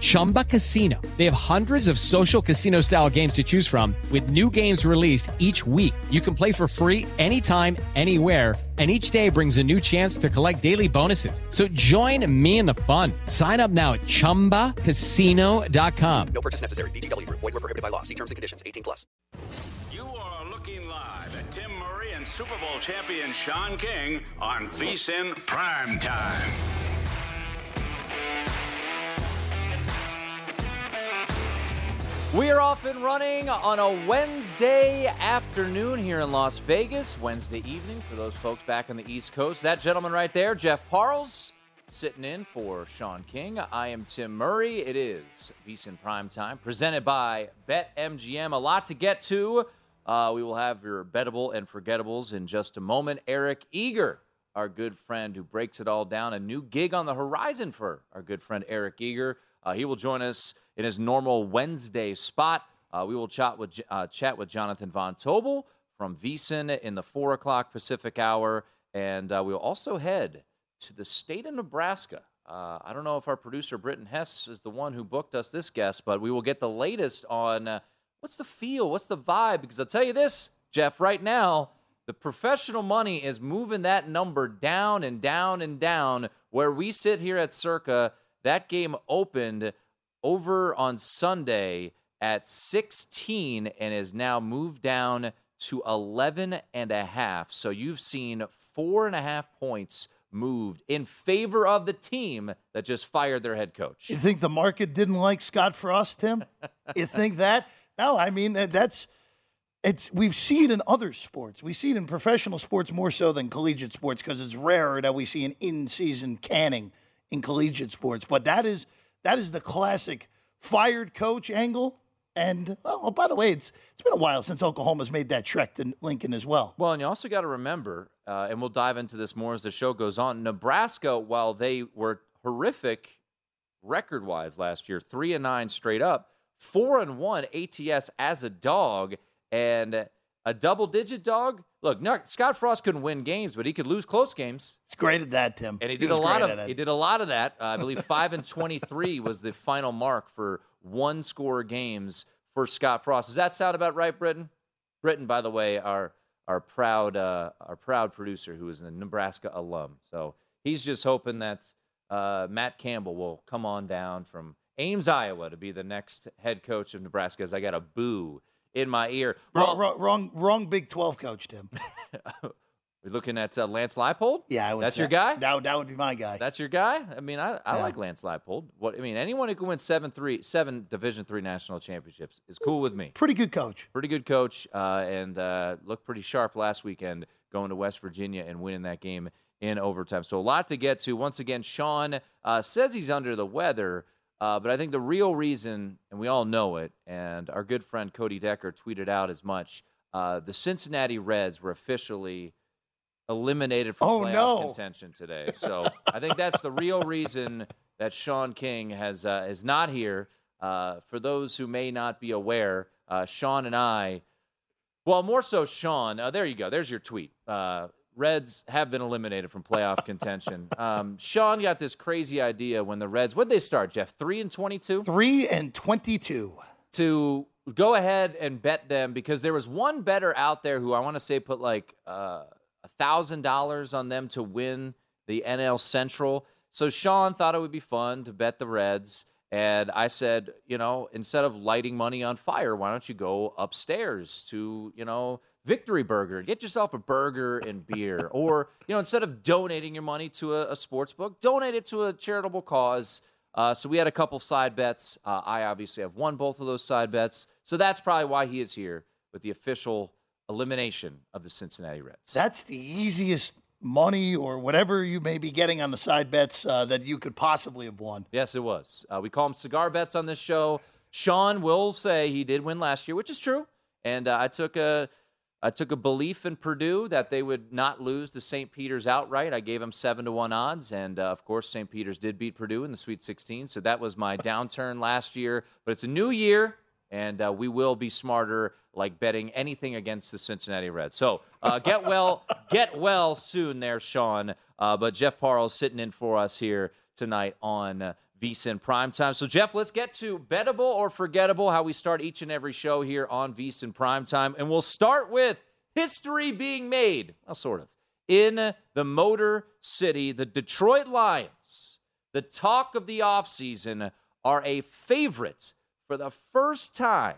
Chumba Casino. They have hundreds of social casino style games to choose from, with new games released each week. You can play for free anytime, anywhere and each day brings a new chance to collect daily bonuses. So join me in the fun. Sign up now at ChumbaCasino.com. No purchase necessary. VGW. Void were prohibited by law. See terms and conditions. 18 plus. You are looking live at Tim Murray and Super Bowl champion Sean King on VSIN Prime We are off and running on a Wednesday afternoon here in Las Vegas. Wednesday evening for those folks back on the East Coast. That gentleman right there, Jeff Parles, sitting in for Sean King. I am Tim Murray. It is VSIN Prime Time, presented by BetMGM. A lot to get to. Uh, we will have your bettable and forgettables in just a moment. Eric Eager, our good friend who breaks it all down, a new gig on the horizon for our good friend Eric Eager. Uh, he will join us in his normal Wednesday spot. Uh, we will chat with uh, chat with Jonathan Von Tobel from VSIN in the four o'clock Pacific hour, and uh, we'll also head to the state of Nebraska. Uh, I don't know if our producer Britton Hess is the one who booked us this guest, but we will get the latest on uh, what's the feel, what's the vibe. Because I'll tell you this, Jeff, right now the professional money is moving that number down and down and down. Where we sit here at Circa, that game opened over on Sunday at 16 and is now moved down to 11 and a half. So you've seen four and a half points moved in favor of the team that just fired their head coach. You think the market didn't like Scott Frost, Tim? you think that? No, I mean that's it's we've seen in other sports. We see it in professional sports more so than collegiate sports because it's rarer that we see an in-season canning in collegiate sports. But that is that is the classic fired coach angle. And oh, by the way, it's it's been a while since Oklahoma's made that trek to Lincoln as well. Well, and you also got to remember, uh, and we'll dive into this more as the show goes on. Nebraska, while they were horrific record-wise last year, three and nine straight up, four and one ATS as a dog, and a double-digit dog. Look, Scott Frost couldn't win games, but he could lose close games. He's great at that, Tim. And he did he a lot of he did a lot of that. Uh, I believe five and twenty-three was the final mark for one-score games for Scott Frost. Does that sound about right, Britton? Britton, by the way, our our proud uh, our proud producer who is a Nebraska alum. So he's just hoping that uh, Matt Campbell will come on down from Ames, Iowa, to be the next head coach of Nebraska. As I got a boo in my ear. Well, wrong, wrong, wrong, Big Twelve coach, Tim. We're looking at uh, Lance Leipold. Yeah, that's say, your guy. That, that would be my guy. That's your guy. I mean, I, I yeah. like Lance Leipold. What I mean, anyone who can win seven three seven Division three national championships is cool with me. Pretty good coach. Pretty good coach, uh, and uh, looked pretty sharp last weekend going to West Virginia and winning that game in overtime. So a lot to get to. Once again, Sean uh, says he's under the weather. Uh, but I think the real reason, and we all know it, and our good friend Cody Decker tweeted out as much. Uh, the Cincinnati Reds were officially eliminated from Oh, playoff no. contention today. So I think that's the real reason that Sean King has uh, is not here. Uh, for those who may not be aware, uh, Sean and I, well, more so Sean. Uh, there you go. There's your tweet. Reds have been eliminated from playoff contention. Um, Sean got this crazy idea when the Reds. What would they start, Jeff? Three and twenty-two Three and 22. to go ahead and bet them because there was one better out there who I want to say put like uh, a thousand dollars on them to win the NL Central. So Sean thought it would be fun to bet the Reds, and I said, you know, instead of lighting money on fire, why don't you go upstairs to you know Victory Burger, get yourself a burger and beer, or you know, instead of donating your money to a, a sports book, donate it to a charitable cause. Uh, so we had a couple side bets. Uh, I obviously have won both of those side bets. So that's probably why he is here with the official elimination of the Cincinnati Reds. That's the easiest money or whatever you may be getting on the side bets uh, that you could possibly have won. yes, it was. Uh, we call them cigar bets on this show. Sean will say he did win last year, which is true. And uh, I took a I took a belief in Purdue that they would not lose to St. Peter's outright. I gave them seven to one odds, and uh, of course, St. Peter's did beat Purdue in the Sweet 16. So that was my downturn last year. But it's a new year, and uh, we will be smarter, like betting anything against the Cincinnati Reds. So uh, get well, get well soon, there, Sean. Uh, but Jeff Parles sitting in for us here tonight on. VSIN Primetime. So, Jeff, let's get to bettable or forgettable, how we start each and every show here on VSIN Primetime. And we'll start with history being made, well, sort of, in the Motor City. The Detroit Lions, the talk of the offseason, are a favorite for the first time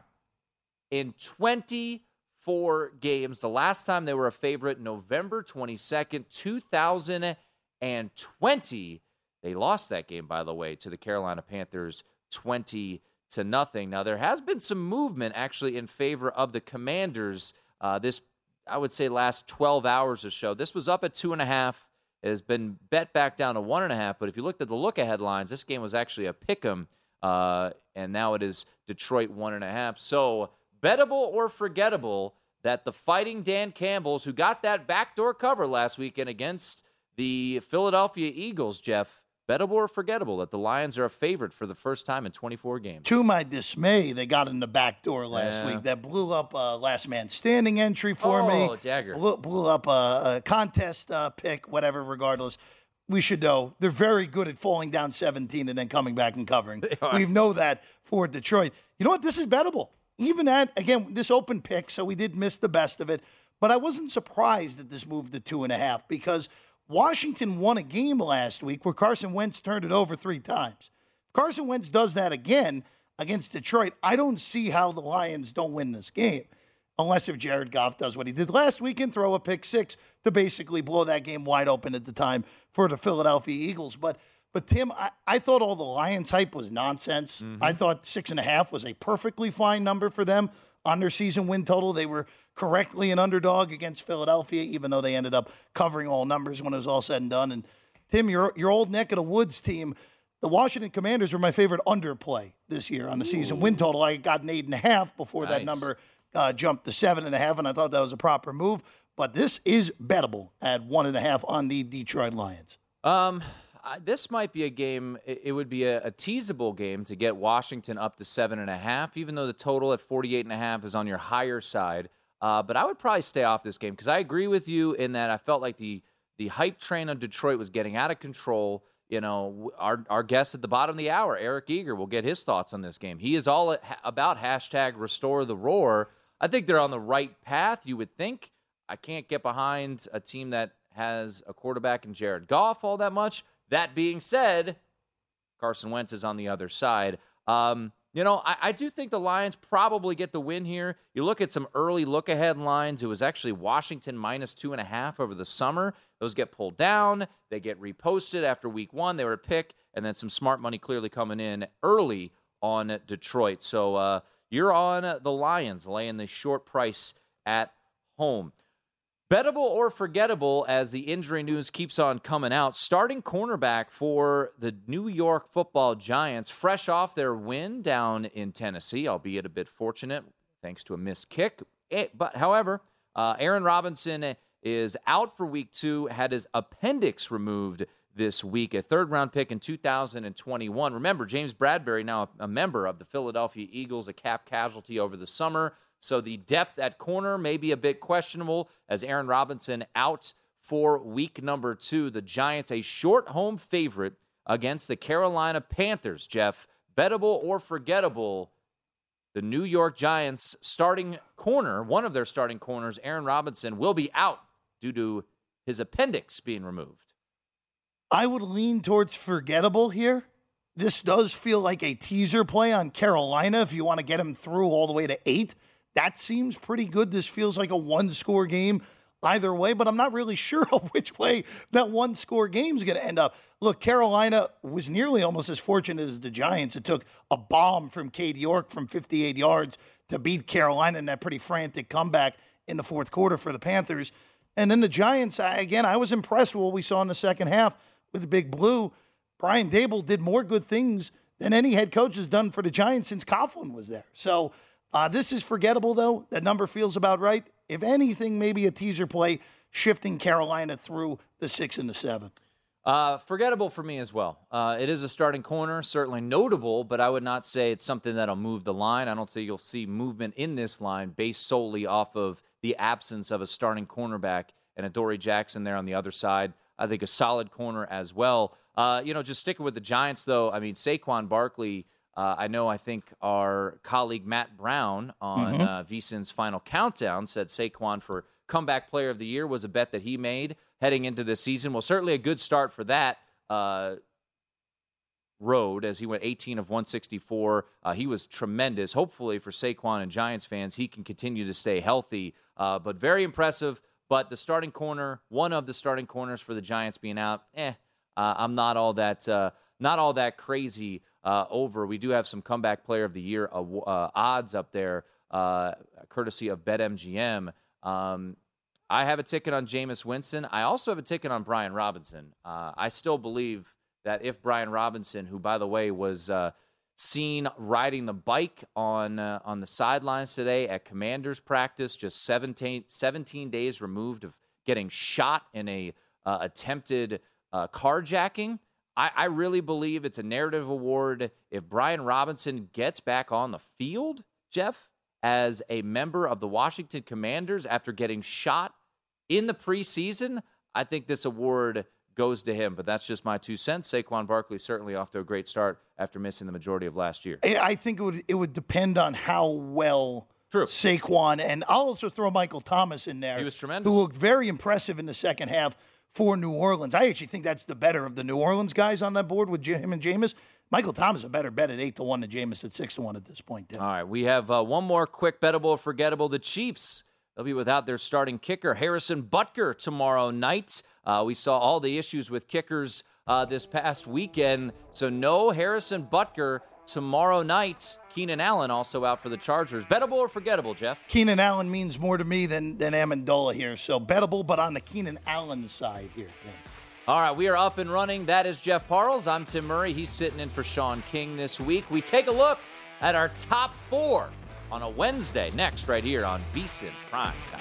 in 24 games. The last time they were a favorite, November 22nd, 2020. They lost that game, by the way, to the Carolina Panthers 20 to nothing. Now, there has been some movement actually in favor of the Commanders uh, this, I would say, last 12 hours or so. This was up at two and a half. It has been bet back down to one and a half. But if you looked at the look ahead lines, this game was actually a pick 'em, uh, and now it is Detroit one and a half. So, bettable or forgettable that the fighting Dan Campbells, who got that backdoor cover last weekend against the Philadelphia Eagles, Jeff, bettable or forgettable that the Lions are a favorite for the first time in 24 games. To my dismay, they got in the back door last Yeah. week. That blew up a last man standing entry for me. Oh, dagger. Blew, blew up a, a contest uh, pick, whatever, regardless. We should know they're very good at falling down 17 and then coming back and covering. We know that for Detroit. You know what? This is bettable. Even at, again, this open pick, so we did miss the best of it. But I wasn't surprised that this moved to two and a half because Washington won a game last week where Carson Wentz turned it over three times. If Carson Wentz does that again against Detroit, I don't see how the Lions don't win this game. Unless if Jared Goff does what he did last week and throw a pick six to basically blow that game wide open at the time for the Philadelphia Eagles. But but Tim, I, I thought all the Lions hype was nonsense. Mm-hmm. I thought six and a half was a perfectly fine number for them on their season win total. They were correctly an underdog against Philadelphia, even though they ended up covering all numbers when it was all said and done. And Tim, your your old neck of the woods team, the Washington Commanders were my favorite underplay this year on the season win total. I got an eight and a half before that number uh, jumped to seven and a half, and I thought that was a proper move. But this is bettable at one and a half on the Detroit Lions. Um, This might be a game. It, it would be a, a teasable game to get Washington up to seven and a half, even though the total at 48 and a half is on your higher side. Uh, but I would probably stay off this game because I agree with you in that I felt like the the hype train on Detroit was getting out of control. You know, our our guest at the bottom of the hour, Eric Eager, will get his thoughts on this game. He is all about hashtag restore the roar. I think they're on the right path. You would think. I can't get behind a team that has a quarterback in Jared Goff all that much. That being said, Carson Wentz is on the other side. Um, you know, I, I do think the Lions probably get the win here. You look at some early look ahead lines. It was actually Washington minus two and a half over the summer. Those get pulled down. They get reposted after week one. They were a pick, and then some smart money clearly coming in early on Detroit. So uh, you're on the Lions laying the short price at home. Bettable or forgettable as the injury news keeps on coming out. Starting cornerback for the New York football Giants, fresh off their win down in Tennessee, albeit a bit fortunate thanks to a missed kick. It, but, however, uh, Aaron Robinson is out for week two, had his appendix removed this week, a third round pick in 2021. Remember, James Bradberry, now a member of the Philadelphia Eagles, a cap casualty over the summer. So the depth at corner may be a bit questionable as Aaron Robinson out for week number two. The Giants, a short home favorite against the Carolina Panthers. Jeff, bettable or forgettable? The New York Giants starting corner, one of their starting corners, Aaron Robinson, will be out due to his appendix being removed. I would lean towards forgettable here. This does feel like a teaser play on Carolina if you want to get him through all the way to eight. That seems pretty good. This feels like a one score game either way, but I'm not really sure which way that one score game is going to end up. Look, Carolina was nearly almost as fortunate as the Giants. It took a bomb from Cade York from 58 yards to beat Carolina in that pretty frantic comeback in the fourth quarter for the Panthers. And then the Giants, again, I was impressed with what we saw in the second half with the Big Blue. Brian Daboll did more good things than any head coach has done for the Giants since Coughlin was there. So uh, this is forgettable, though. That number feels about right. If anything, maybe a teaser play shifting Carolina through the six and the seven. Uh, forgettable for me as well. Uh, it is a starting corner, certainly notable, but I would not say it's something that'll move the line. I don't think you'll see movement in this line based solely off of the absence of a starting cornerback and Adoree' Jackson there on the other side. I think a solid corner as well. Uh, you know, just sticking with the Giants, though. I mean, Saquon Barkley. Uh, I know. I think our colleague Matt Brown on mm-hmm. uh, VSIN's final countdown said Saquon for comeback player of the year was a bet that he made heading into this season. Well, certainly a good start for that uh, road as he went 18 of 164. Uh, he was tremendous. Hopefully for Saquon and Giants fans, he can continue to stay healthy. Uh, but very impressive. But the starting corner, one of the starting corners for the Giants being out, eh, uh, I'm not all that uh, not all that crazy uh, over. We do have some comeback player of the year uh, odds up there, uh, courtesy of BetMGM. Um, I have a ticket on Jameis Winston. I also have a ticket on Brian Robinson. Uh, I still believe that if Brian Robinson, who by the way was seen riding the bike on uh, on the sidelines today at Commanders practice, just 17, 17 days removed of getting shot in a uh, attempted uh, carjacking. I, I really believe it's a narrative award if Brian Robinson gets back on the field, Jeff, as a member of the Washington Commanders after getting shot in the preseason. I think this award goes to him. But that's just my two cents. Saquon Barkley certainly off to a great start after missing the majority of last year. I think it would it would depend on how well True. Saquon and I'll also throw Michael Thomas in there. He was tremendous. Who looked very impressive in the second half for New Orleans. I actually think that's the better of the New Orleans guys on that board with him and Jameis. Michael Thomas a better bet at eight to one than Jameis at six to one at this point. All right, we have uh, one more quick bettable, forgettable. The Chiefs they'll be without their starting kicker Harrison Butker tomorrow night. Uh, we saw all the issues with kickers uh, this past weekend. So, no Harrison Butker tomorrow night. Keenan Allen also out for the Chargers. Bettable or forgettable, Jeff? Keenan Allen means more to me than, than Amendola here. So, bettable, but on the Keenan Allen side here, Tim. All right, we are up and running. That is Jeff Parles. I'm Tim Murray. He's sitting in for Sean King this week. We take a look at our top four on a Wednesday next, right here on VSIN Prime Time.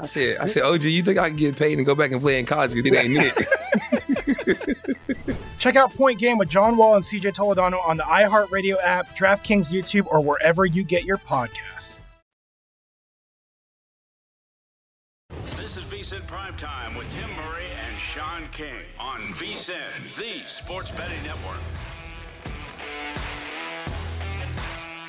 I said, I said, OG, you think I can get paid and go back and play in college because it ain't it? Check out Point Game with John Wall and CJ Toledano on the iHeartRadio app, DraftKings YouTube, or wherever you get your podcasts. This is VSIN Primetime with Tim Murray and Sean King on VSIN, the sports betting network.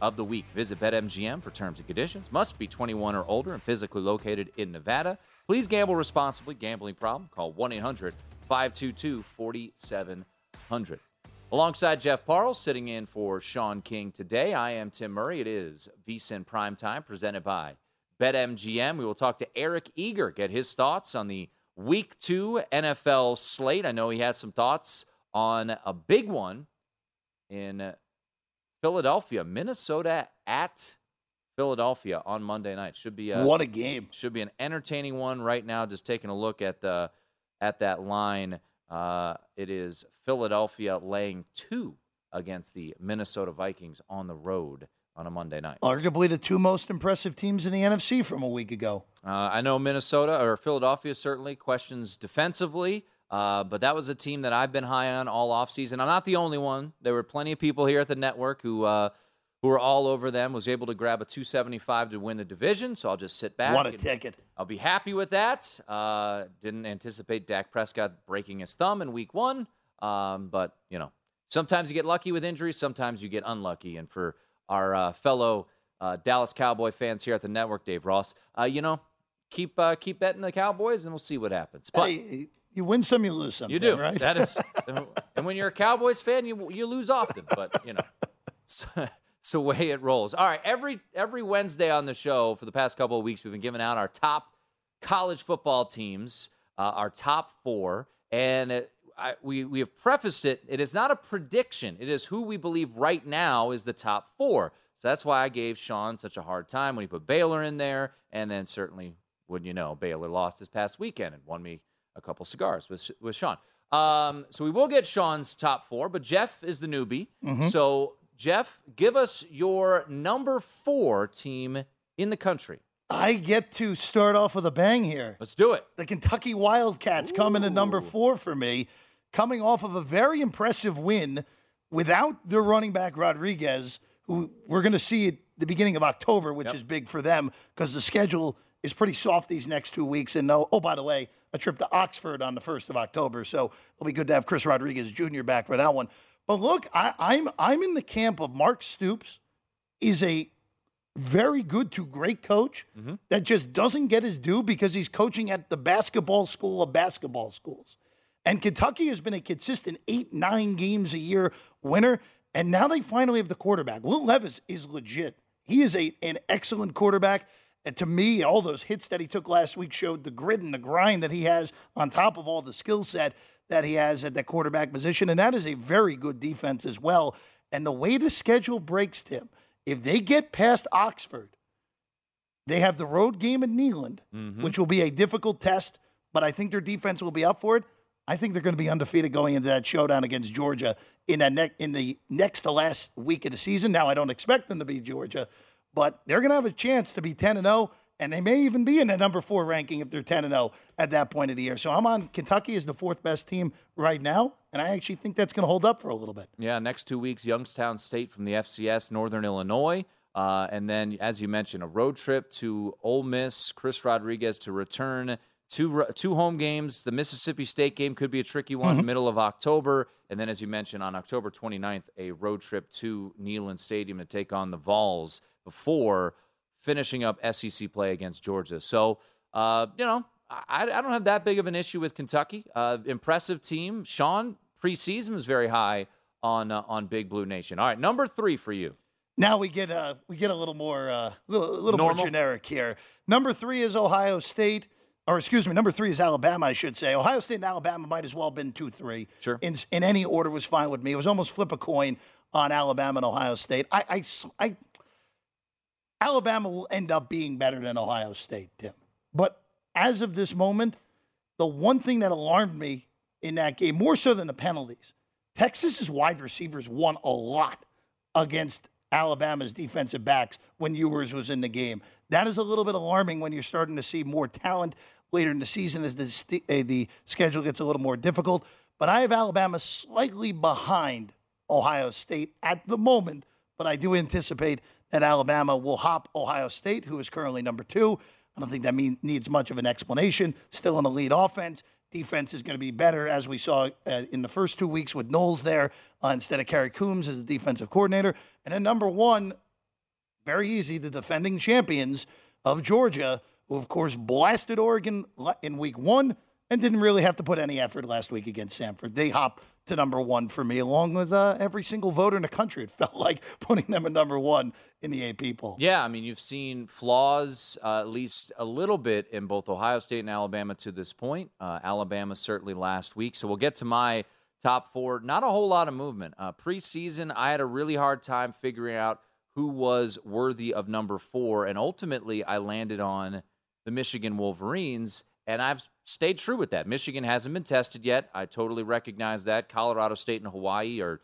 of the week. Visit BetMGM for terms and conditions. Must be 21 or older and physically located in Nevada. Please gamble responsibly. Gambling problem? Call 1 800 522 4700. Alongside Jeff Parles, sitting in for Sean King today, I am Tim Murray. It is VSIN Primetime presented by BetMGM. We will talk to Eric Eager, get his thoughts on the Week 2 NFL slate. I know he has some thoughts on a big one in Philadelphia, Minnesota at Philadelphia on Monday night. Should be a, What a game. should be an entertaining one right now. Just taking a look at the at that line, uh, it is Philadelphia laying two against the Minnesota Vikings on the road on a Monday night. Arguably the two most impressive teams in the NFC from a week ago. Uh, I know Minnesota or Philadelphia certainly questions defensively, uh, but that was a team that I've been high on all offseason. I'm not the only one. There were plenty of people here at the network who uh, who were all over them. Was able to grab a 275 to win the division, so I'll just sit back. What a ticket. I'll be happy with that. Uh, didn't anticipate Dak Prescott breaking his thumb in Week One, um, but you know sometimes you get lucky with injuries, sometimes you get unlucky, and for our uh, fellow uh, Dallas Cowboy fans here at the network, Dave Ross, uh, you know, keep uh, keep betting the Cowboys, and we'll see what happens. But Hey, you win some, you lose some. you do right? that is, and when you're a Cowboys fan, you you lose often, but you know, it's, it's the way it rolls. All right, every every Wednesday on the show for the past couple of weeks, we've been giving out our top college football teams, uh, our top four, and it, I, we we have prefaced it. It is not a prediction. It is who we believe right now is the top four. So that's why I gave Sean such a hard time when he put Baylor in there, and then certainly, wouldn't you know, Baylor lost this past weekend and won me a couple cigars with with Sean. Um, so we will get Sean's top four, but Jeff is the newbie. Mhm. So Jeff, give us your number four team in the country. I get to start off with a bang here. Let's do it. The Kentucky Wildcats come in at number four for me, coming off of a very impressive win without their running back Rodriguez, who we're going to see at the beginning of October, which Yep. is big for them because the schedule is pretty soft these next two weeks. And no, oh, by the way, a trip to Oxford on the 1st of October. So it'll be good to have Chris Rodriguez Jr. back for that one. But look, I, I'm I'm in the camp of Mark Stoops is a very good to great coach mm-hmm. that just doesn't get his due because he's coaching at the basketball school of basketball schools. And Kentucky has been a consistent eight, nine games a year winner. And now they finally have the quarterback. Will Levis is legit. He is a, an excellent quarterback. And to me, all those hits that he took last week showed the grit and the grind that he has on top of all the skill set that he has at that quarterback position. And that is a very good defense as well. And the way the schedule breaks, Tim, if they get past Oxford, they have the road game in Neyland, mm-hmm. which will be a difficult test, but I think their defense will be up for it. I think they're going to be undefeated going into that showdown against Georgia in that ne- in the next to last week of the season. Now, I don't expect them to be Georgia, but they're going to have a chance to be 10 and 0, and they may even be in the number four ranking if they're 10 and 0 at that point of the year. So I'm on Kentucky as the fourth best team right now, and I actually think that's going to hold up for a little bit. Yeah, next two weeks, Youngstown State from the FCS, Northern Illinois. Uh, and then, as you mentioned, a road trip to Ole Miss, Chris Rodriguez to return. Two, two home games. The Mississippi State game could be a tricky one, Mhm. middle of October. And then, as you mentioned, on October 29th, a road trip to Neyland Stadium to take on the Vols before finishing up SEC play against Georgia. So, uh, you know, I, I don't have that big of an issue with Kentucky. Uh, impressive team. Sean, preseason was very high on uh, on Big Blue Nation. All right, number three for you. Now we get uh we get a little more uh little little more generic here. Number three is Ohio State, or excuse me, number three is Alabama. I should say Ohio State and Alabama might as well have been two three. Sure. In in any order was fine with me. It was almost flip a coin on Alabama and Ohio State. I I, I- Alabama will end up being better than Ohio State, Tim. But as of this moment, the one thing that alarmed me in that game, more so than the penalties, Texas's wide receivers won a lot against Alabama's defensive backs when Ewers was in the game. That is a little bit alarming when you're starting to see more talent later in the season as the, uh, the schedule gets a little more difficult. But I have Alabama slightly behind Ohio State at the moment, but I do anticipate that Alabama will hop Ohio State, who is currently number two. I don't think that mean, needs much of an explanation. Still an elite offense. Defense is going to be better, as we saw uh, in the first two weeks with Knowles there uh, instead of Kerry Coombs as the defensive coordinator. And then number one, very easy, the defending champions of Georgia, who of course blasted Oregon in week one and didn't really have to put any effort last week against Samford. They hop to number one for me, along with uh, every single voter in the country. It felt like putting them at number one in the eight people. Yeah, I mean, you've seen flaws uh, at least a little bit in both Ohio State and Alabama to this point. Uh, Alabama certainly last week. So we'll get to my top four. Not a whole lot of movement. Uh, preseason, I had a really hard time figuring out who was worthy of number four. And ultimately, I landed on the Michigan Wolverines. And I've stayed true with that. Michigan hasn't been tested yet. I totally recognize that. Colorado State and Hawaii are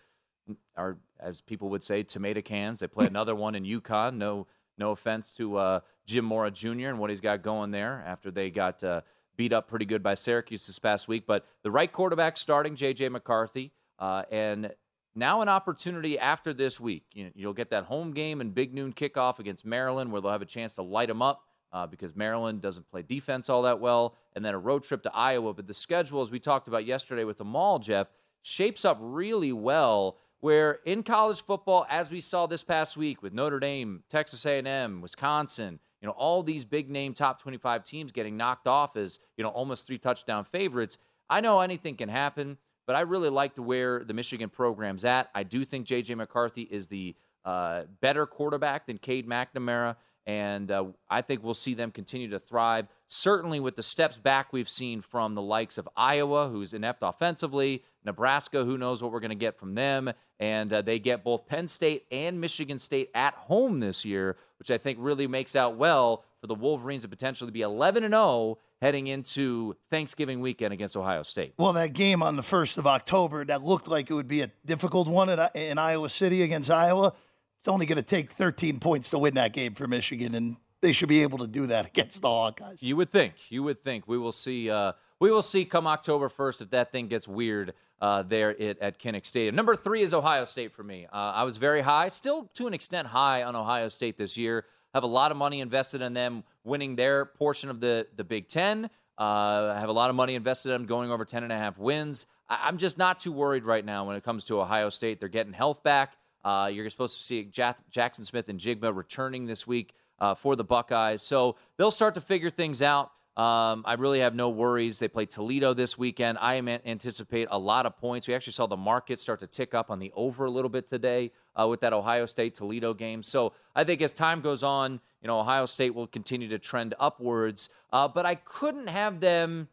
are, as people would say, tomato cans. They play another one in UConn. No, no offense to uh, Jim Mora Jr. and what he's got going there after they got uh, beat up pretty good by Syracuse this past week. But the right quarterback starting, J.J. McCarthy, uh, and now an opportunity after this week. You know, you'll get that home game and big noon kickoff against Maryland, where they'll have a chance to light them up. Uh, because Maryland doesn't play defense all that well, and then a road trip to Iowa. But the schedule, as we talked about yesterday with the mall, Jeff, shapes up really well where in college football as we saw this past week with Notre Dame, Texas A&M, Wisconsin, you know, all these big name top 25 teams getting knocked off as, you know, almost three touchdown favorites. I know anything can happen, but I really like to where the Michigan program's at. I do think JJ McCarthy is the uh, better quarterback than Cade McNamara and uh, I think we'll see them continue to thrive. Certainly, with the steps back we've seen from the likes of Iowa, who's inept offensively, Nebraska, who knows what we're going to get from them, and uh, they get both Penn State and Michigan State at home this year, which I think really makes out well for the Wolverines to potentially be 11 and 0 heading into Thanksgiving weekend against Ohio State. Well, that game on the 1st of October, that looked like it would be a difficult one at, in Iowa City against Iowa. It's only going to take 13 points to win that game for Michigan, and they should be able to do that against the Hawkeyes. You would think. You would think. We will see. Uh, we will see come October first if that thing gets weird uh, there at, at Kinnick Stadium. Number three is Ohio State for me. Uh, I was very high, still to an extent high on Ohio State this year. Have a lot of money invested in them winning their portion of the the Big Ten. Uh, have a lot of money invested in them going over ten and a half wins. I, I'm just not too worried right now when it comes to Ohio State. They're getting health back. Uh, you're supposed to see Jack- Jaxon Smith-Njigba returning this week uh, for the Buckeyes. So they'll start to figure things out. Um, I really have no worries. They play Toledo this weekend. I anticipate a lot of points. We actually saw the market start to tick up on the over a little bit today uh, with that Ohio State Toledo game. So I think as time goes on, you know, Ohio State will continue to trend upwards. Uh, but I couldn't have them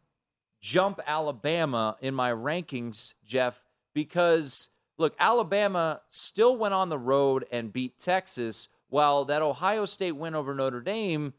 jump Alabama in my rankings, Jeff, because look, Alabama still went on the road and beat Texas, while that Ohio State win over Notre Dame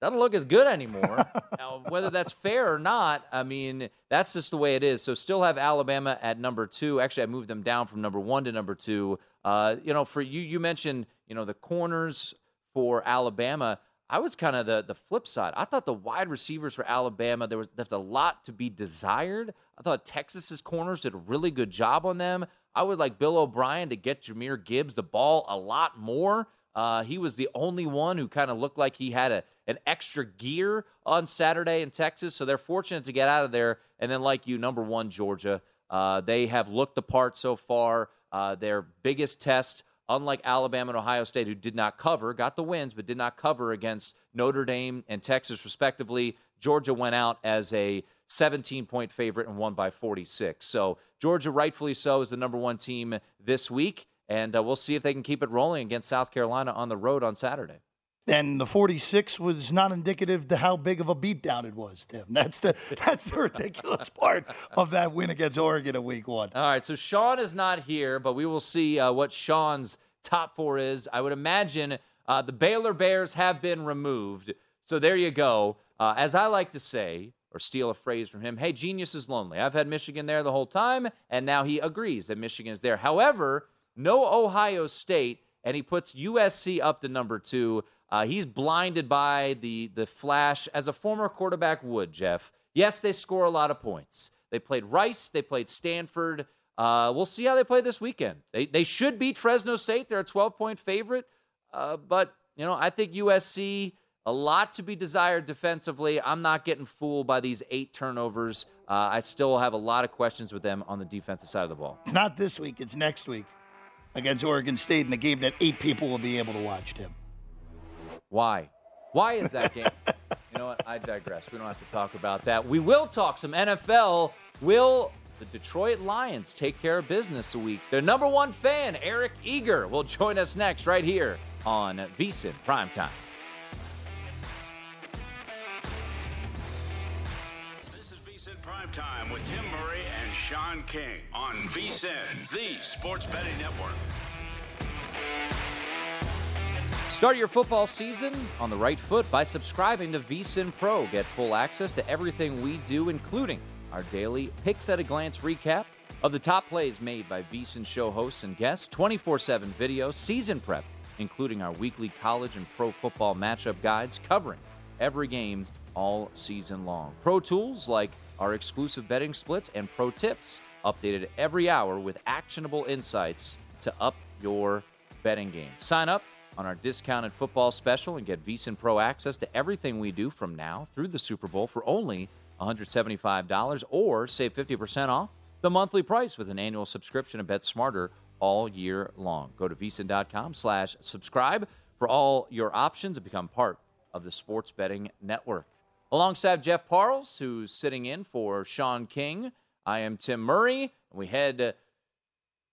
doesn't look as good anymore. now, whether that's fair or not, I mean, that's just the way it is. So, still have Alabama at number two. Actually, I moved them down from number one to number two. Uh, you know, for you, you mentioned, you know, the corners for Alabama. I was kind of the the flip side. I thought the wide receivers for Alabama there was there's a lot to be desired. I thought Texas's corners did a really good job on them. I would like Bill O'Brien to get Jahmyr Gibbs the ball a lot more. Uh, he was the only one who kind of looked like he had a an extra gear on Saturday in Texas. So they're fortunate to get out of there. And then, like you, number one, Georgia. Uh, they have looked the part so far. Uh, their biggest test, unlike Alabama and Ohio State, who did not cover, got the wins, but did not cover against Notre Dame and Texas, respectively. Georgia went out as a 17 point favorite and won by 46. So, Georgia, rightfully so, is the number one team this week. And uh, we'll see if they can keep it rolling against South Carolina on the road on Saturday. And the 46 was not indicative to how big of a beatdown it was, Tim. That's the that's the ridiculous part of that win against Oregon in week one. All right, so Sean is not here, but we will see uh, what Sean's top four is. I would imagine uh, the Baylor Bears have been removed. So there you go. Uh, as I like to say, or steal a phrase from him, hey, genius is lonely. I've had Michigan there the whole time, and now he agrees that Michigan is there. However, no Ohio State, and he puts USC up to number two. Uh, he's blinded by the the flash as a former quarterback would. Jeff, yes, they score a lot of points. They played Rice. They played Stanford. Uh, we'll see how they play this weekend. They they should beat Fresno State. They're a 12 point favorite. Uh, but you know, I think USC a lot to be desired defensively. I'm not getting fooled by these eight turnovers. Uh, I still have a lot of questions with them on the defensive side of the ball. It's not this week. It's next week against Oregon State in a game that eight people will be able to watch. Tim. Why? Why is that game? you know what? I digress. We don't have to talk about that. We will talk some NFL. Will the Detroit Lions take care of business a week? Their number one fan, Eric Eager, will join us next right here on VSIN Primetime. Primetime with Tim Murray and Sean King on VSIN, the sports betting network. Start your football season on the right foot by subscribing to VSIN Pro. Get full access to everything we do, including our daily picks at a glance recap of the top plays made by VSIN show hosts and guests, 24 7 video, season prep, including our weekly college and pro football matchup guides covering every game all season long. Pro tools like our exclusive betting splits and pro tips, updated every hour with actionable insights to up your betting game. Sign up on our discounted football special and get VSIN Pro access to everything we do from now through the Super Bowl for only $175 or save 50% off the monthly price with an annual subscription and bet smarter all year long. Go to VSIN.com slash subscribe for all your options and become part of the sports betting network. Alongside Jeff Parles, who's sitting in for Sean King, I am Tim Murray, we head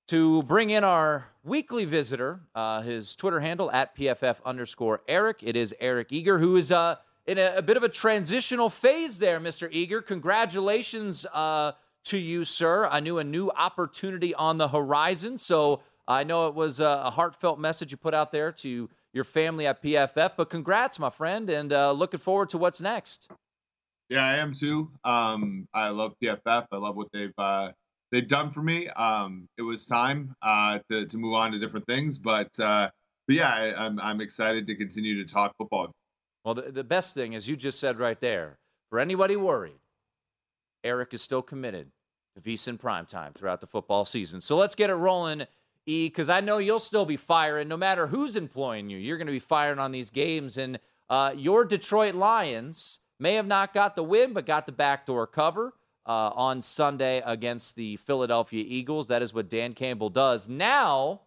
to bring in our weekly visitor, uh, his Twitter handle at PFF underscore Eric. It is Eric Eager, who is uh, in a, a, bit of a transitional phase there, Mr. Eager. Congratulations uh, to you, sir. I knew a new opportunity on the horizon. So I know it was a, a heartfelt message you put out there to your family at PFF, but congrats, my friend, and uh, looking forward to what's next. Yeah, I am too. Um, I love PFF. I love what they've uh, they've done for me. Um, it was time uh, to to move on to different things, but uh, but yeah, I, I'm I'm excited to continue to talk football. Well, the, the best thing, as you just said right there, for anybody worried, Eric is still committed to VSIN primetime throughout the football season. So let's get it rolling, E, because I know you'll still be firing no matter who's employing you. You're going to be firing on these games. And uh, your Detroit Lions may have not got the win, but got the backdoor cover uh, on Sunday against the Philadelphia Eagles. That is what Dan Campbell does. Now,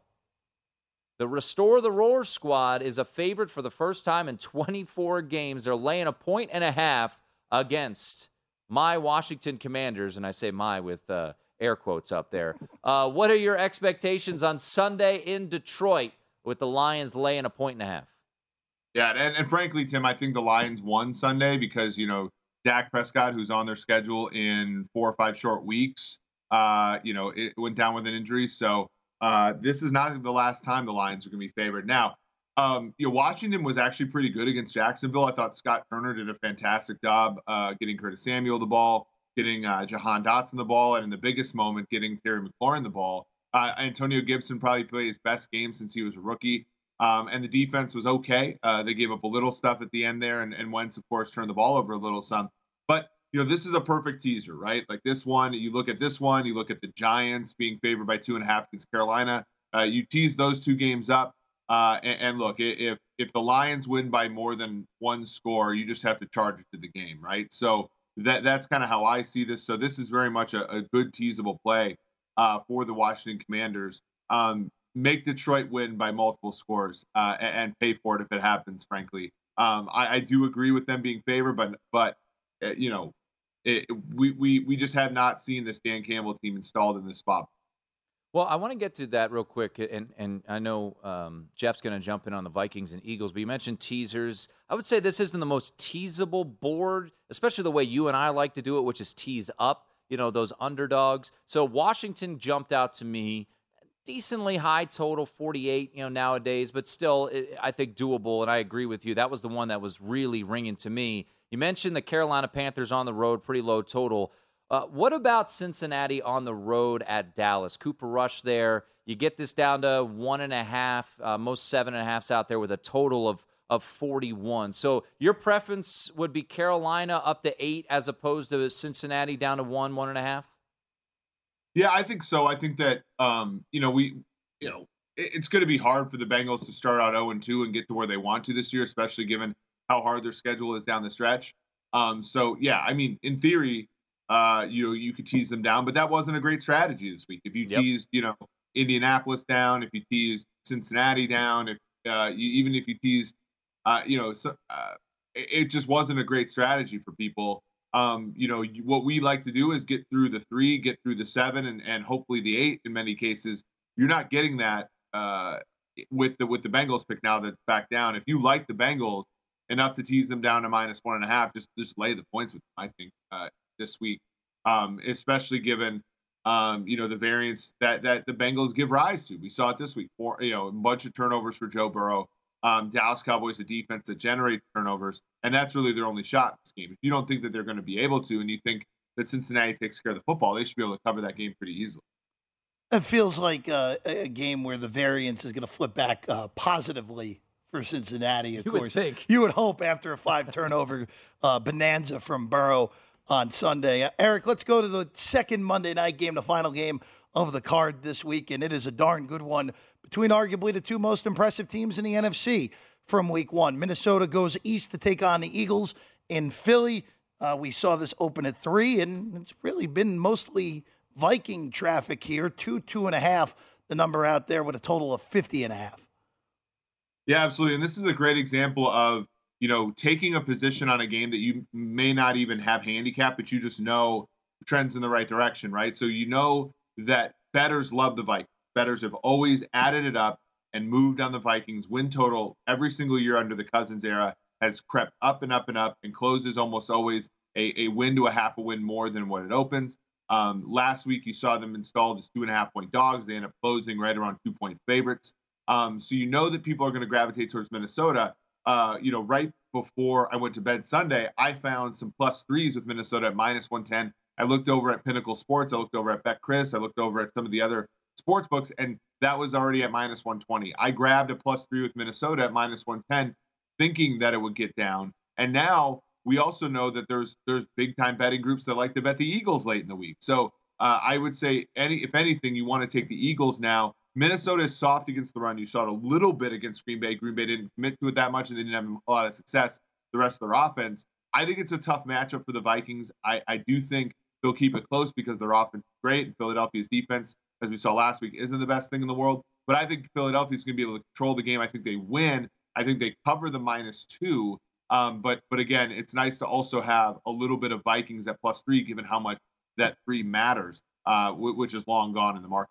The Restore the Roar squad is a favorite for the first time in 24 games. They're laying a point and a half against my Washington Commanders, and I say my with uh, air quotes up there. Uh, what are your expectations on Sunday in Detroit with the Lions laying a point and a half? Yeah, and, and frankly, Tim, I think the Lions won Sunday because you know Dak Prescott, who's on their schedule in four or five short weeks, uh, you know, it went down with an injury. So uh, this is not the last time the Lions are going to be favored. Now, um, you know, Washington was actually pretty good against Jacksonville. I thought Scott Turner did a fantastic job uh, getting Curtis Samuel the ball, getting uh, Jahan Dotson the ball, and in the biggest moment, getting Terry McLaurin the ball. Uh, Antonio Gibson probably played his best game since he was a rookie. Um, and the defense was okay. Uh, they gave up a little stuff at the end there, and, and Wentz, of course, turned the ball over a little some. But you know, this is a perfect teaser, right? Like this one, you look at this one, you look at the Giants being favored by two and a half against Carolina. Uh, you tease those two games up, uh, and, and, look, if if the Lions win by more than one score, you just have to charge it to the game, right? So that that's kind of how I see this. So this is very much a, a good teasable play uh, for the Washington Commanders. Um, make Detroit win by multiple scores uh, and, and, pay for it if it happens. Frankly, um, I, I, do agree with them being favored, but but uh, you know, it, we we we just have not seen this Dan Campbell team installed in this spot. Well, I want to get to that real quick, and and I know um, Jeff's going to jump in on the Vikings and Eagles, but you mentioned teasers. I would say this isn't the most teasable board, especially the way you and I like to do it, which is tease up. You know those underdogs. So Washington jumped out to me decently high total 48 you know nowadays but still i think doable and i agree with you that was the one that was really ringing to me you mentioned the carolina panthers on the road pretty low total uh, what about cincinnati on the road at dallas cooper rush there you get this down to one and a half uh, most seven and a halfs out there with a total of of 41 so your preference would be carolina up to eight as opposed to cincinnati down to one one and a half yeah, I think so. I think that um, you know we, you know, it, it's going to be hard for the Bengals to start out 0 and 2 and get to where they want to this year, especially given how hard their schedule is down the stretch. Um, so yeah, I mean, in theory, uh, you know, you could tease them down, but that wasn't a great strategy this week. If you yep. teased, you know, Indianapolis down, if you teased Cincinnati down, if uh, you, even if you teased, uh, you know, so, uh, it, it just wasn't a great strategy for people um, you know, what we like to do is get through the three, get through the seven, and, and hopefully the eight. In many cases, you're not getting that uh, with the with the Bengals pick now that's back down. If you like the Bengals enough to tease them down to minus one and a half, just just lay the points with them. I think uh, this week, um, especially given um, you know the variance that that the Bengals give rise to. We saw it this week. For you know, a bunch of turnovers for Joe Burrow. Um, Dallas Cowboys, a defense that generates turnovers, and that's really their only shot in this game. If you don't think that they're going to be able to, and you think that Cincinnati takes care of the football, they should be able to cover that game pretty easily. It feels like uh, a game where the variance is going to flip back uh, positively for Cincinnati. Of you course, would think. you would hope after a five turnover uh, bonanza from Burrow on Sunday. Uh, Eric, let's go to the second Monday night game, the final game of the card this week, and it is a darn good one between arguably the two most impressive teams in the NFC from week one. Minnesota goes east to take on the Eagles in Philly. Uh, we saw this open at three, and it's really been mostly Viking traffic here. Two, two and a half, the number out there with a total of 50 and a half. Yeah, absolutely. And this is a great example of, you know, taking a position on a game that you may not even have handicap, but you just know trends in the right direction, right? So you know that bettors love the Vikings. Bettors have always added it up and moved on the Vikings. Win total every single year under the Cousins era has crept up and up and up and closes almost always a, a win to a half a win more than what it opens. Um, last week, you saw them installed as two and a half point dogs. They end up closing right around two point favorites. Um, so you know that people are going to gravitate towards Minnesota. Uh, you know, right before I went to bed Sunday, I found some plus threes with Minnesota at minus 110. I looked over at Pinnacle Sports. I looked over at BetCris. I looked over at some of the other sports books, and that was already at minus 120. I grabbed a plus three with Minnesota at minus 110, thinking that it would get down. And now we also know that there's there's big time betting groups that like to bet the Eagles late in the week. So uh, I would say any if anything, you want to take the Eagles now. Minnesota is soft against the run. You saw it a little bit against Green Bay. Green Bay didn't commit to it that much and they didn't have a lot of success. The rest of their offense. I think it's a tough matchup for the Vikings. I, I do think they'll keep it close because their offense is great and Philadelphia's defense as we saw last week, isn't the best thing in the world. But I think Philadelphia's going to be able to control the game. I think they win. I think they cover the minus two. Um, but but again, it's nice to also have a little bit of Vikings at plus three, given how much that three matters, uh, which is long gone in the market.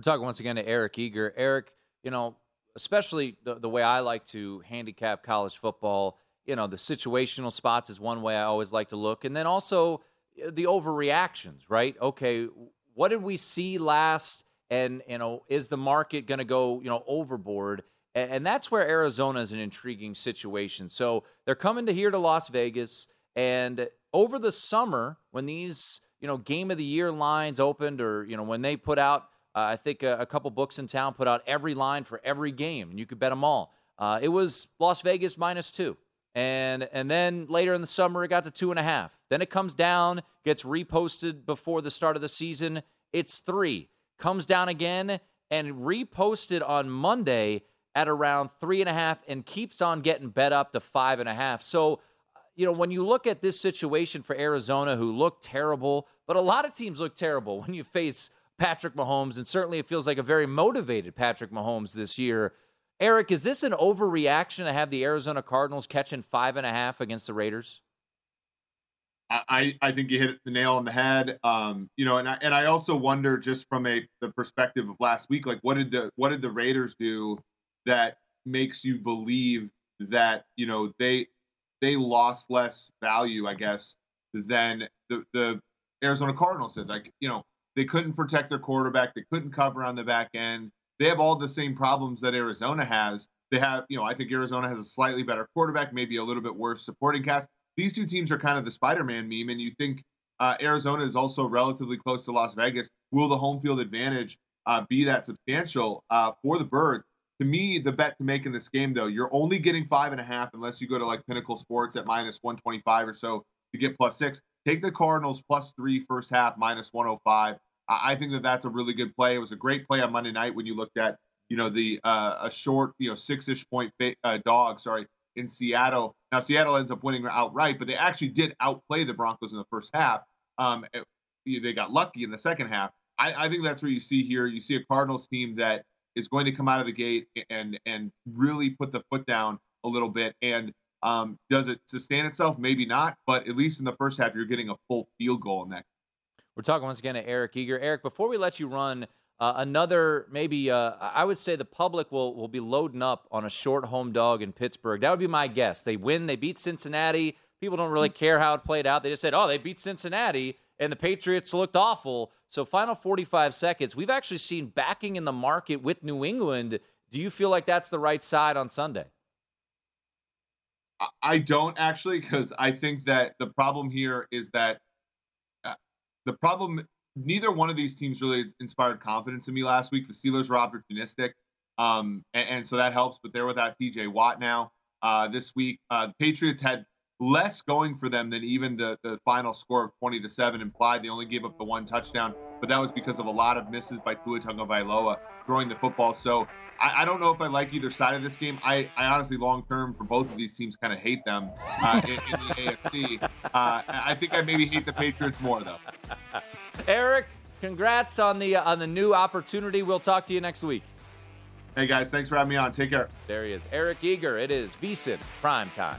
We're talking once again to Eric Eager. Eric, you know, especially the, the way I like to handicap college football, you know, the situational spots is one way I always like to look. And then also uh, the overreactions, right? Okay, what did we see last? And, you know, is the market going to go, you know, overboard? And, and that's where Arizona is an intriguing situation. So they're coming to here to Las Vegas. And over the summer, when these, you know, game of the year lines opened or, you know, when they put out I think a, a, couple books in town put out every line for every game, and you could bet them all. Uh, it was Las Vegas minus two, and and then later in the summer it got to two and a half. Then it comes down, gets reposted before the start of the season. It's three, comes down again, and reposted on Monday at around three and a half, and keeps on getting bet up to five and a half. So. You know, when you look at this situation for Arizona, who looked terrible, but a lot of teams look terrible when you face Patrick Mahomes, and certainly it feels like a very motivated Patrick Mahomes this year. Eric, is this an overreaction to have the Arizona Cardinals catching five and a half against the Raiders? I, I think you hit the nail on the head. Um, you know, and I, and I also wonder just from a the perspective of last week, like what did the what did the Raiders do that makes you believe that you know they they lost less value, I guess, than the the Arizona Cardinals did. Like you know, they couldn't protect their quarterback. They couldn't cover on the back end. They have all the same problems that Arizona has. They have, you know, I think Arizona has a slightly better quarterback, maybe a little bit worse supporting cast. These two teams are kind of the Spider-Man meme, and you think uh, Arizona is also relatively close to Las Vegas. Will the home field advantage uh, be that substantial uh, for the Birds? To me, the bet to make in this game, though, you're only getting five and a half unless you go to like Pinnacle Sports at minus 125 or so to get plus six. Take the Cardinals plus three first half, minus 105. I think that that's a really good play. It was a great play on Monday night when you looked at, you know, the uh, a short, you know, six-ish point uh, dog, sorry, in Seattle. Now Seattle ends up winning outright, but they actually did outplay the Broncos in the first half. Um, they got lucky in the second half. I, I think that's what you see here. You see a Cardinals team that is going to come out of the gate and and really put the foot down a little bit. And um, does it sustain itself? Maybe not, but at least in the first half, you're getting a full field goal in that we're talking once again to Eric Eager. Eric, before we let you run, uh, another maybe uh, I would say the public will will be loading up on a short home dog in Pittsburgh. That would be my guess. They win, they beat Cincinnati. People don't really care how it played out. They just said, "Oh, they beat Cincinnati." And the Patriots looked awful. So, final 45 seconds. We've actually seen backing in the market with New England. Do you feel like that's the right side on Sunday? I don't actually, because I think that the problem here is that the problem, neither one of these teams really inspired confidence in me last week. The Steelers were opportunistic, um, and, and, so that helps. But they're without T.J. Watt now. Uh, this week, uh, the Patriots had less going for them than even the, the final score of 20 to 7 implied. They only gave up the one touchdown, but that was because of a lot of misses by Tua Tagovailoa throwing the football. So I, I, don't know if I like either side of this game. I, I honestly, long term, for both of these teams, kind of hate them uh, in, in, the AFC. Uh, I think I maybe hate the Patriots more, though. Eric, congrats on the on the new opportunity. We'll talk to you next week. Hey guys, thanks for having me on. Take care. There he is, Eric Eager. It is VSIN Prime Time.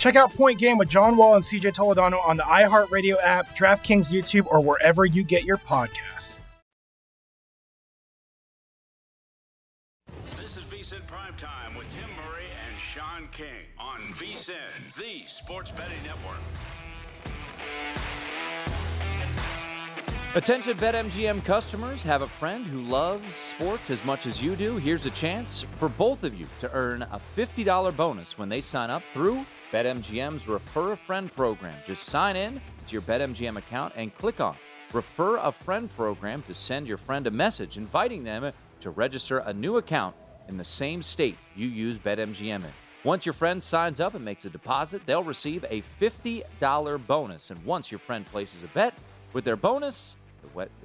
Check out Point Game with John Wall and CJ Toledano on the iHeartRadio app, DraftKings YouTube, or wherever you get your podcasts. This is VSIN Primetime with Tim Murray and Sean King on VSIN, the sports betting network. Attention BetMGM customers, have a friend who loves sports as much as you do. Here's a chance for both of you to earn a $50 bonus when they sign up through BetMGM's Refer a Friend program. Just sign in to your BetMGM account and click on Refer a Friend program to send your friend a message inviting them to register a new account in the same state you use BetMGM in. Once your friend signs up and makes a deposit, they'll receive a $50 bonus. And once your friend places a bet with their bonus,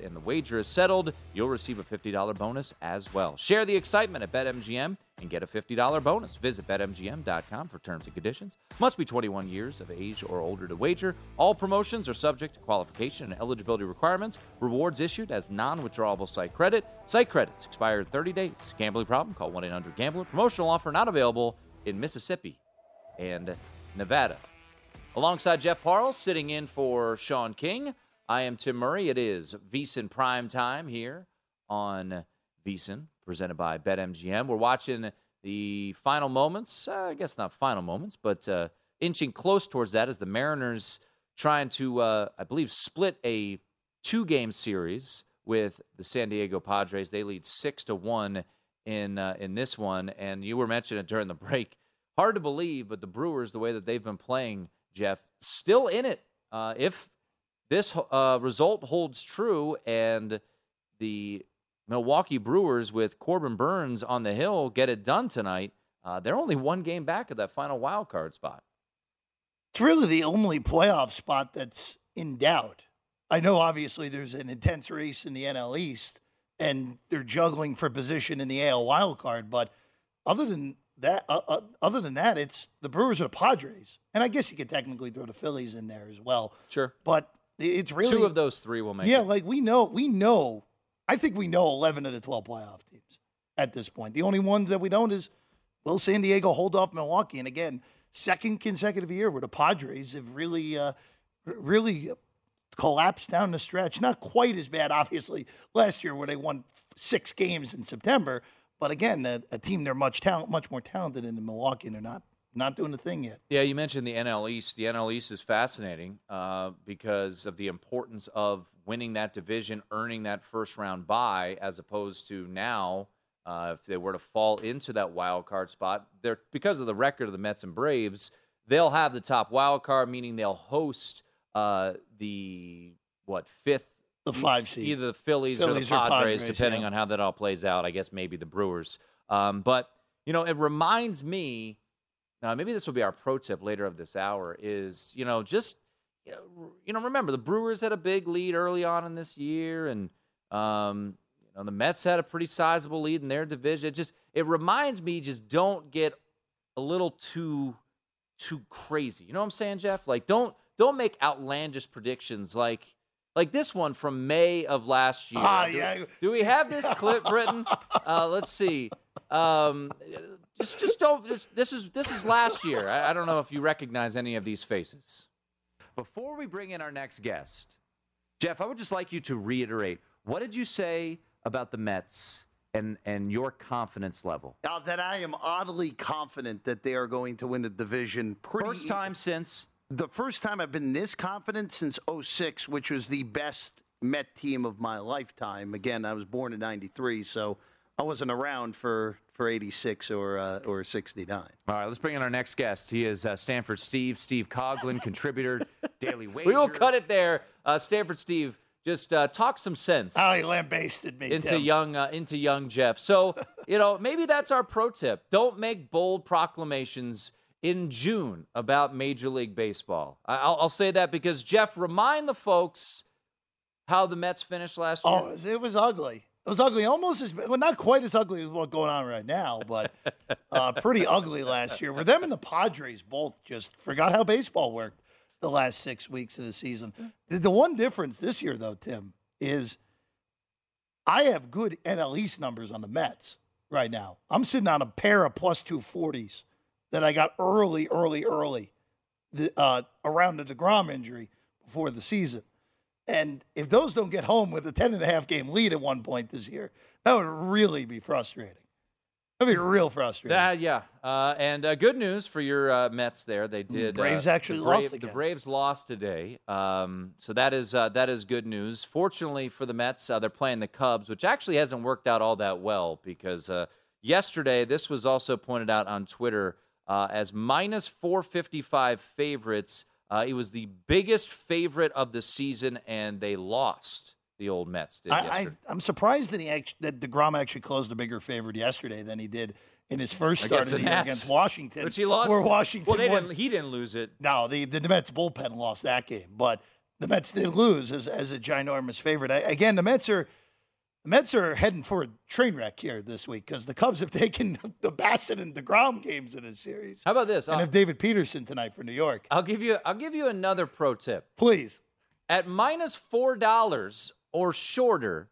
and the wager is settled, you'll receive a $50 bonus as well. Share the excitement at BetMGM and get a $50 bonus. Visit BetMGM.com for terms and conditions. Must be 21 years of age or older to wager. All promotions are subject to qualification and eligibility requirements. Rewards issued as non withdrawable site credit. Site credits expire in 30 days. Gambling problem? Call 1 800 Gambler. Promotional offer not available in Mississippi and Nevada. Alongside Jeff Parles, sitting in for Sean King. I am Tim Murray. It is VSIN Prime Time here on VSIN, presented by BetMGM. We're watching the final moments. Uh, I guess not final moments, but uh, inching close towards that as the Mariners trying to, uh, I believe, split a two-game series with the San Diego Padres. They lead six to one in uh, in this one, and you were mentioning it during the break. Hard to believe, but the Brewers, the way that they've been playing, Jeff, still in it. Uh, if this uh, result holds true and the Milwaukee Brewers with Corbin Burnes on the hill get it done tonight, uh, they're only one game back of that final wild card spot. It's really the only playoff spot that's in doubt. I know obviously there's an intense race in the NL East and they're juggling for position in the AL wild card, but other than that, uh, uh, other than that, it's the Brewers or the Padres, and I guess you could technically throw the Phillies in there as well. Sure, but it's really two of those three will make yeah, it. like we know, we know. I think we know eleven of the twelve playoff teams at this point. The only ones that we don't is will San Diego hold off Milwaukee? And again, second consecutive year where the Padres have really, uh, really collapsed down the stretch. Not quite as bad, obviously, last year where they won six games in September. But again, a, a team they're much talent, much more talented than the Milwaukee, and they're not not doing the thing yet. Yeah, you mentioned the NL East. The NL East is fascinating uh, because of the importance of winning that division, earning that first round bye, as opposed to now, uh, if they were to fall into that wild card spot, they're because of the record of the Mets and Braves, they'll have the top wild card, meaning they'll host uh, the what fifth. The five seed. either the Phillies, Phillies or or the Padres, Padres, depending yeah. on how that all plays out. I guess maybe the Brewers. Um, but you know, it reminds me uh, maybe this will be our pro tip later of this hour is you know just you know, remember the Brewers had a big lead early on in this year and um, you know the Mets had a pretty sizable lead in their division. It just it reminds me just don't get a little too too crazy. You know what I'm saying, Jeff? Like don't don't make outlandish predictions like like this one from May of last year. Ah, do, yeah. do we have this clip written? Uh, let's see. Um, just, just don't. Just, this is this is last year. I, I don't know if you recognize any of these faces. Before we bring in our next guest, Jeff, I would just like you to reiterate what did you say about the Mets and and your confidence level? Now that I am oddly confident that they are going to win the division. Pretty First time since the first time I've been this confident since 06, which was the best Met team of my lifetime. Again, I was born in '93, so I wasn't around for for '86 or uh, or '69. All right, let's bring in our next guest. He is uh, Stanford Steve, Steve Coughlin, contributor, Daily Wager. We will cut it there. Uh, Stanford Steve, just uh, talk some sense. Oh, he lambasted me into Tim. young uh, into young Jeff. So you know maybe that's our pro tip. Don't make bold proclamations in June about Major League Baseball. I- I'll, I'll say that because Jeff, remind the folks how the Mets finished last year. Oh, it was ugly. It was ugly, almost as well, not quite as ugly as what's going on right now, but uh, pretty ugly last year. Where them and the Padres both just forgot how baseball worked the last six weeks of the season. The, the one difference this year, though, Tim, is I have good NL East numbers on the Mets right now. I'm sitting on a pair of plus two forties that I got early, early, early, the, uh, around the Degrom injury before the season. And if those don't get home with a 10 and a half game lead at one point this year, that would really be frustrating. That'd be real frustrating. That, yeah. Uh, and uh, good news for your uh, Mets there. They did. Braves uh, actually the lost The. Braves lost today. Um, so that is uh, that is good news. Fortunately for the Mets, uh, they're playing the Cubs, which actually hasn't worked out all that well because uh, yesterday this was also pointed out on Twitter uh, as minus 455 favorites. Uh, it was the biggest favorite of the season, and they lost. The old Mets did I, I, I'm surprised that he act, that Degrom actually closed a bigger favorite yesterday than he did in his first start Against of the the year against Washington, Which he lost. Where Washington Well, didn't, he didn't lose it. No, the, the Mets bullpen lost that game, but the Mets did lose as, as a ginormous favorite. I, again, the Mets are the Mets are heading for a train wreck here this week because the Cubs have taken the Bassitt and the Degrom games in this series. How about this? And Uh, have David Peterson tonight for New York. I'll give you I'll give you another pro tip. Please. At minus four dollars or shorter,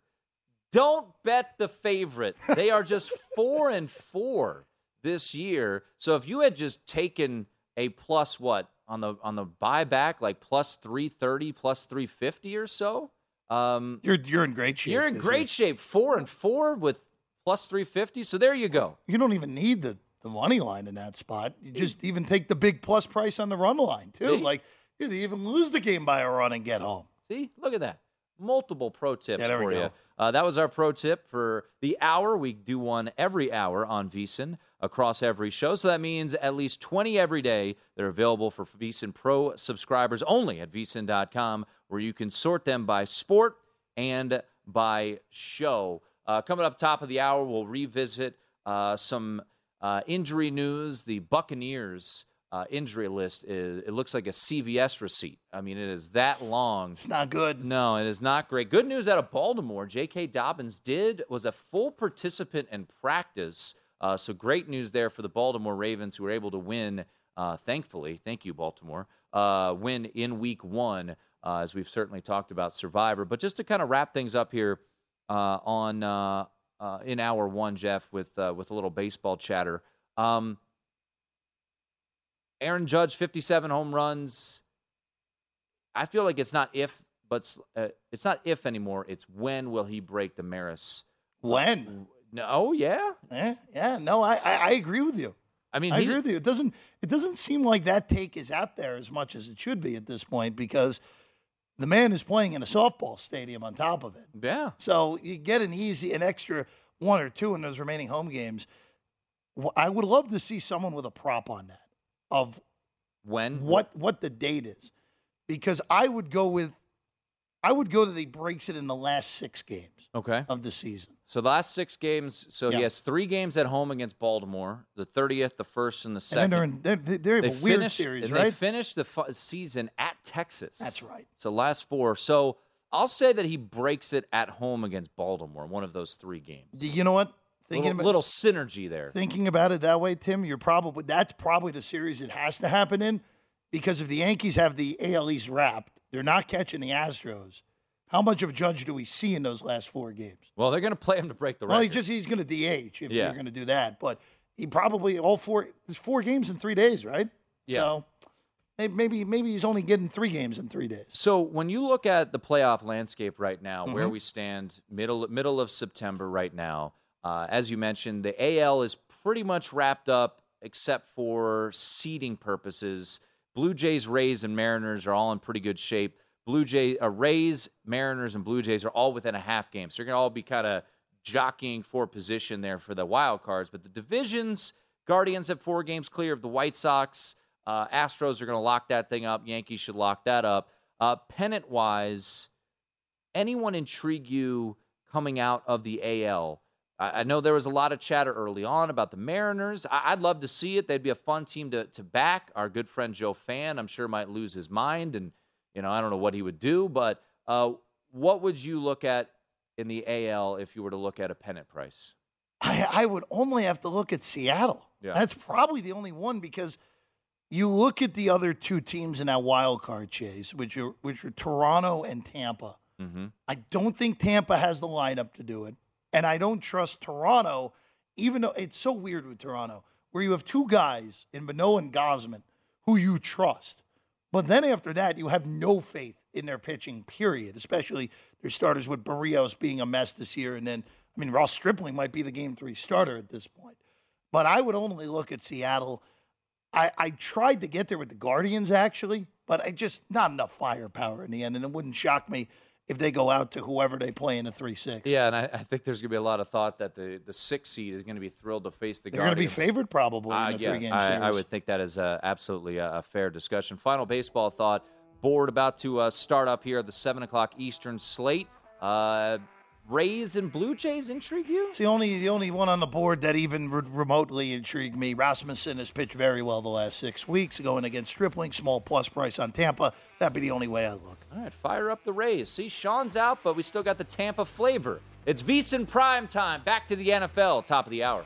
don't bet the favorite. They are just four and four this year. So if you had just taken a plus what on the on the buyback, like plus three thirty, plus three fifty or so, um, You're you're in great shape. you're in great shape. Four and four with plus three fifty. So there you go. You don't even need the, the money line in that spot. You just even take the big plus price on the run line too. See? Like you even lose the game by a run and get home. See, look at that. Multiple pro tips Yeah, for you. Uh, that was our pro tip for the hour. We do one every hour on VSIN across every show. So that means at least 20 every day. They're available for VSIN Pro subscribers only at VSIN.com, where you can sort them by sport and by show. Uh, coming up top of the hour, we'll revisit uh, some uh, injury news. The Buccaneers uh, injury list is it looks like a CVS receipt. I mean, it is that long. It's not good. No, it is not great. Good news out of Baltimore. J.K. Dobbins did was a full participant in practice. Uh, so great news there for the Baltimore Ravens, who were able to win. Uh, thankfully, thank you, Baltimore. Uh, win in Week One, uh, as we've certainly talked about Survivor. But just to kind of wrap things up here uh, on uh, in hour one, Jeff, with with a little baseball chatter. Um, Aaron Judge, 57 home runs. I feel like it's not if, but it's not if anymore. It's when will he break the Maris? When? No, oh, yeah. Eh, yeah, no, I, I I agree with you. I mean, I he- agree with you. It doesn't it doesn't seem like that take is out there as much as it should be at this point because the man is playing in a softball stadium on top of it. Yeah. So you get an easy, an extra one or two in those remaining home games. I would love to see someone with a prop on that of when what what the date is, because I would go with, I would go that he breaks it in the last six games Okay. of the season. So the last six games. So he has three games at home against Baltimore: the 30th, the first, and the second. then they're in, they're, they're They a weird finished- series, and right? They finished the fu- season at Texas. That's right. So last four. So I'll say that he breaks it at home against Baltimore, one of those three games. you know what? Thinking Little, about, little synergy there. thinking about it that way, Tim, you're probably that's probably the series it has to happen in because if the Yankees have the AL East wrapped, they're not catching the Astros. How much of Judge do we see in those last four games? Well, they're going to play him to break the record. Well, he just he's going to DH if Yeah. they're going to do that. But he probably all four. There's four games in three days, right? Yeah. So maybe maybe maybe he's only getting three games in three days. So when you look at the playoff landscape right now, where Mhm. we stand, middle middle of September right now, uh, as you mentioned, the AL is pretty much wrapped up, except for seeding purposes. Blue Jays, Rays, and Mariners are all in pretty good shape. Blue Jays, uh, Rays, Mariners, and Blue Jays are all within a half game, so you're gonna all be kind of jockeying for position there for the wild cards. But the divisions, Guardians have four games clear of the White Sox. Uh, Astros are to lock that thing up. Yankees should lock that up. Uh, pennant wise, anyone intrigue you coming out of the AL? I, I know there was a lot of chatter early on about the Mariners. I, I'd love to see it. They'd be a fun team to, to back. Our good friend Joe Fan, I'm sure, might lose his mind, and you know I don't know what he would do. But uh, what would you look at in the AL if you were to look at a pennant price? I, I would only have to look at Seattle. Yeah. That's probably the only one because you look at the other two teams in that wild card chase, which are which are Toronto and Tampa. Mm-hmm. I don't think Tampa has the lineup to do it. And I don't trust Toronto, even though it's so weird with Toronto, where you have two guys in Manoah and Gausman who you trust. But then after that, you have no faith in their pitching, period, especially their starters with Berrios being a mess this year. And then, I mean, Ross Stripling might be the game three starter at this point. But I would only look at Seattle. I, I tried to get there with the Guardians, actually, but I just not enough firepower in the end. And it wouldn't shock me if they go out to whoever they play in a 3 6. Yeah, and I, I think there's going to be a lot of thought that the the six seed is going to be thrilled to face the They're going to be favored probably Uh, in a yeah, three game I. I would think that is uh, absolutely a, a fair discussion. Final baseball thought. Board about to uh, start up here at the seven o'clock Eastern slate. Uh, Rays and Blue Jays intrigue you? It's the only the only one on the board that even re- remotely intrigued me. Rasmussen has pitched very well the last six weeks, going against Stripling, small plus price on Tampa. That'd be the only way I look. All right, fire up the Rays. See, Sean's out, but we still got the Tampa flavor. It's VSiN prime time. Back to the NFL, top of the hour.